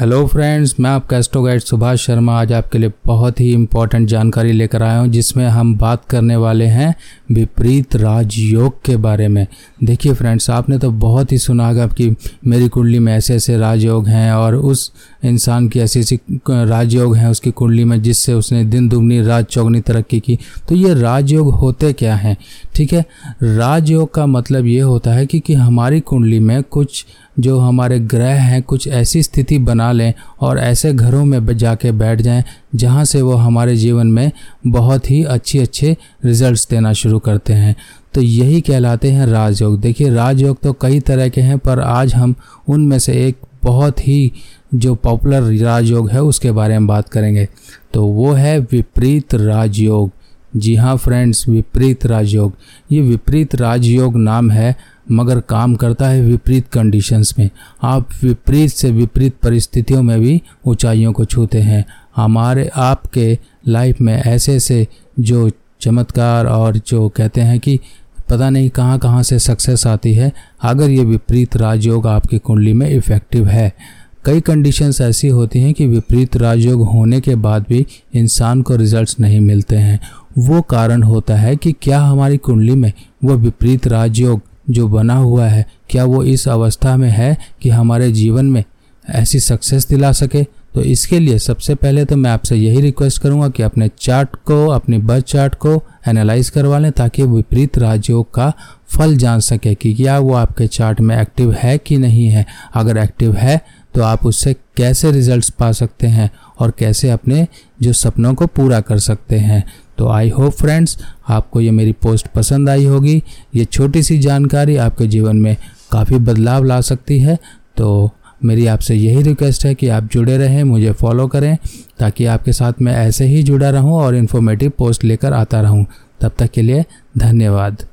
Hello friends मैं आपका astro guide Subhash Sharma आज आपके लिए बहुत ही इम्पोर्टेंट जानकारी लेकर आया हूँ जिसमें हम बात करने वाले हैं विपरीत राजयोग के बारे में। देखिए फ्रेंड्स आपने तो बहुत ही सुना होगा कि मेरी कुंडली में ऐसे ऐसे राजयोग हैं और उस इंसान की ऐसी ऐसी राजयोग हैं उसकी कुंडली में जिससे उसने दिन दुगनी रात चौगनी तरक्की की। तो ये राजयोग होते क्या हैं? ठीक है राजयोग का मतलब ये होता है कि, कि हमारी कुंडली में कुछ जो हमारे ग्रह हैं, कुछ ऐसी स्थिति बना लें और ऐसे घरों में जाके बैठ जाएँ, जहाँ से वो हमारे जीवन में बहुत ही अच्छी अच्छे रिजल्ट्स देना शुरू करते हैं। तो यही कहलाते हैं राजयोग। देखिए, राजयोग तो कई तरह के हैं, पर आज हम उनमें से एक बहुत ही जो पॉपुलर राजयोग है, उसके बारे में बात करेंगे। तो वो है विपरीत राजयोग। जी हाँ फ्रेंड्स विपरीत राजयोग। ये विपरीत राजयोग नाम है, मगर काम करता है विपरीत कंडीशंस में। आप विपरीत से विपरीत परिस्थितियों में भी ऊंचाइयों को छूते हैं। हमारे, आपके लाइफ में ऐसे ऐसे जो चमत्कार और जो कहते हैं कि पता नहीं कहाँ कहाँ से सक्सेस आती है, अगर ये विपरीत राजयोग आपकी कुंडली में इफ़ेक्टिव है। कई कंडीशंस ऐसी होती हैं कि विपरीत राजयोग होने के बाद भी इंसान को रिजल्ट्स नहीं मिलते हैं। वो कारण होता है कि क्या हमारी कुंडली में वो विपरीत राजयोग जो बना हुआ है, क्या वो इस अवस्था में है कि हमारे जीवन में ऐसी सक्सेस दिला सके? तो इसके लिए सबसे पहले तो मैं आपसे यही रिक्वेस्ट करूँगा कि अपने चार्ट को, अपने बर्थ चार्ट को एनालाइज करवा लें ताकि विपरीत राजयोग का फल जान सके कि क्या वो आपके चार्ट में एक्टिव है कि नहीं है। अगर एक्टिव है तो आप उससे कैसे रिजल्ट्स पा सकते हैं और कैसे अपने जो सपनों को पूरा कर सकते हैं। तो आई होप फ्रेंड्स आपको ये मेरी पोस्ट पसंद आई होगी। ये छोटी सी जानकारी आपके जीवन में काफ़ी बदलाव ला सकती है। तो मेरी आपसे यही रिक्वेस्ट है कि आप जुड़े रहें, मुझे फॉलो करें, ताकि आपके साथ मैं ऐसे ही जुड़ा रहूँ और इन्फॉर्मेटिव पोस्ट लेकर आता रहूँ। तब तक के लिए धन्यवाद।